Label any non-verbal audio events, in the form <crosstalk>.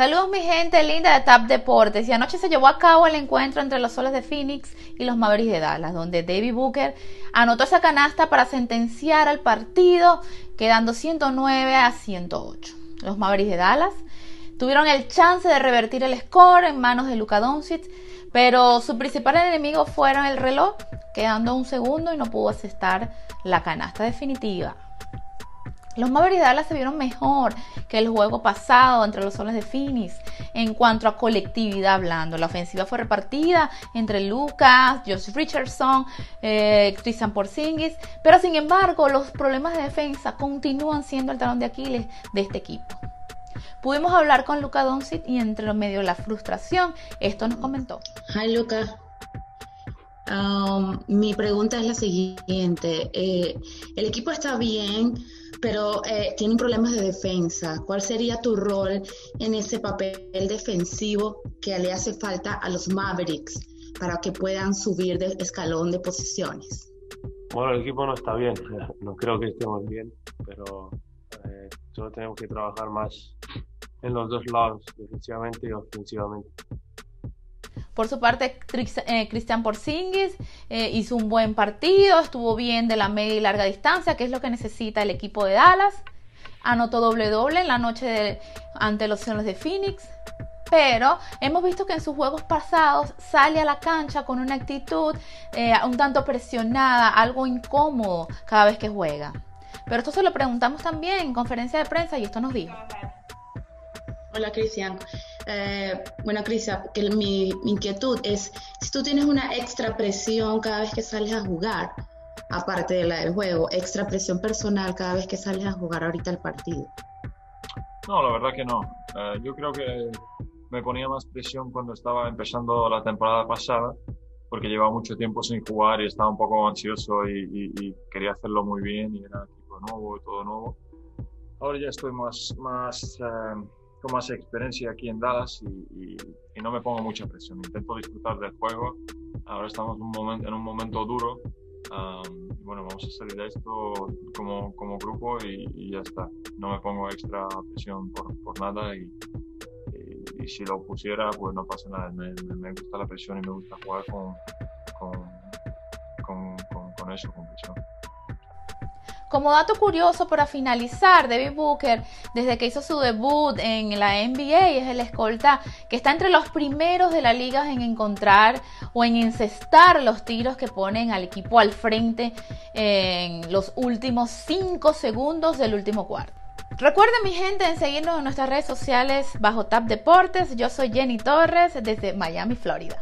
Saludos mi gente linda de TAP Deportes. Y anoche se llevó a cabo el encuentro entre los Soles de Phoenix y los Mavericks de Dallas, donde David Booker anotó esa canasta para sentenciar al partido, quedando 109 a 108. Los Mavericks de Dallas tuvieron el chance de revertir el score en manos de Luka Doncic, pero su principal enemigo fueron el reloj, quedando un segundo y no pudo asestar la canasta definitiva. Los Mavericks de se vieron mejor que el juego pasado entre los soles de Phoenix en cuanto a colectividad hablando. La ofensiva fue repartida entre Lucas, Josh Richardson, eh, Christian Porzingis, pero sin embargo los problemas de defensa continúan siendo el talón de Aquiles de este equipo. Pudimos hablar con Luca Doncic y entre medio de la frustración, esto nos comentó. Hi Luca, um, mi pregunta es la siguiente. Eh, el equipo está bien, pero eh, tienen problemas de defensa. ¿Cuál sería tu rol en ese papel defensivo que le hace falta a los Mavericks para que puedan subir de escalón de posiciones? Bueno, el equipo no está bien, <laughs> no creo que estemos bien, pero eh, solo tenemos que trabajar más en los dos lados, defensivamente y ofensivamente. Por su parte, eh, Cristian Porzingis eh, hizo un buen partido, estuvo bien de la media y larga distancia, que es lo que necesita el equipo de Dallas. Anotó doble doble en la noche ante los Soles de Phoenix. Pero hemos visto que en sus juegos pasados sale a la cancha con una actitud eh, un tanto presionada, algo incómodo cada vez que juega. Pero esto se lo preguntamos también en conferencia de prensa y esto nos dijo. Hola Cristian. Eh, bueno, Crisia, que mi, inquietud es, si tú tienes una extra presión cada vez que sales a jugar, aparte de la del juego, extra presión personal cada vez que sales a jugar ahorita el partido. No, la verdad que no. Eh, yo creo que me ponía más presión cuando estaba empezando la temporada pasada, porque llevaba mucho tiempo sin jugar y estaba un poco ansioso y, quería hacerlo muy bien y era equipo nuevo y todo nuevo. Ahora ya estoy más, más eh, con más experiencia aquí en Dallas y, no me pongo mucha presión. Intento disfrutar del juego. Ahora estamos un momento, en un momento duro. y bueno, vamos a salir de esto como, como grupo y, ya está. No me pongo extra presión por, por nada y, y, si lo pusiera, pues no pasa nada. Me, me, gusta la presión y me gusta jugar con, con, con, con eso, con presión. Como dato curioso para finalizar, David Booker, desde que hizo su debut en la NBA, es el escolta que está entre los primeros de la liga en encontrar o en incestar los tiros que ponen al equipo al frente en los últimos 5 segundos del último cuarto. Recuerden mi gente en seguirnos en nuestras redes sociales bajo Tap Deportes. Yo soy Jenny Torres desde Miami, Florida.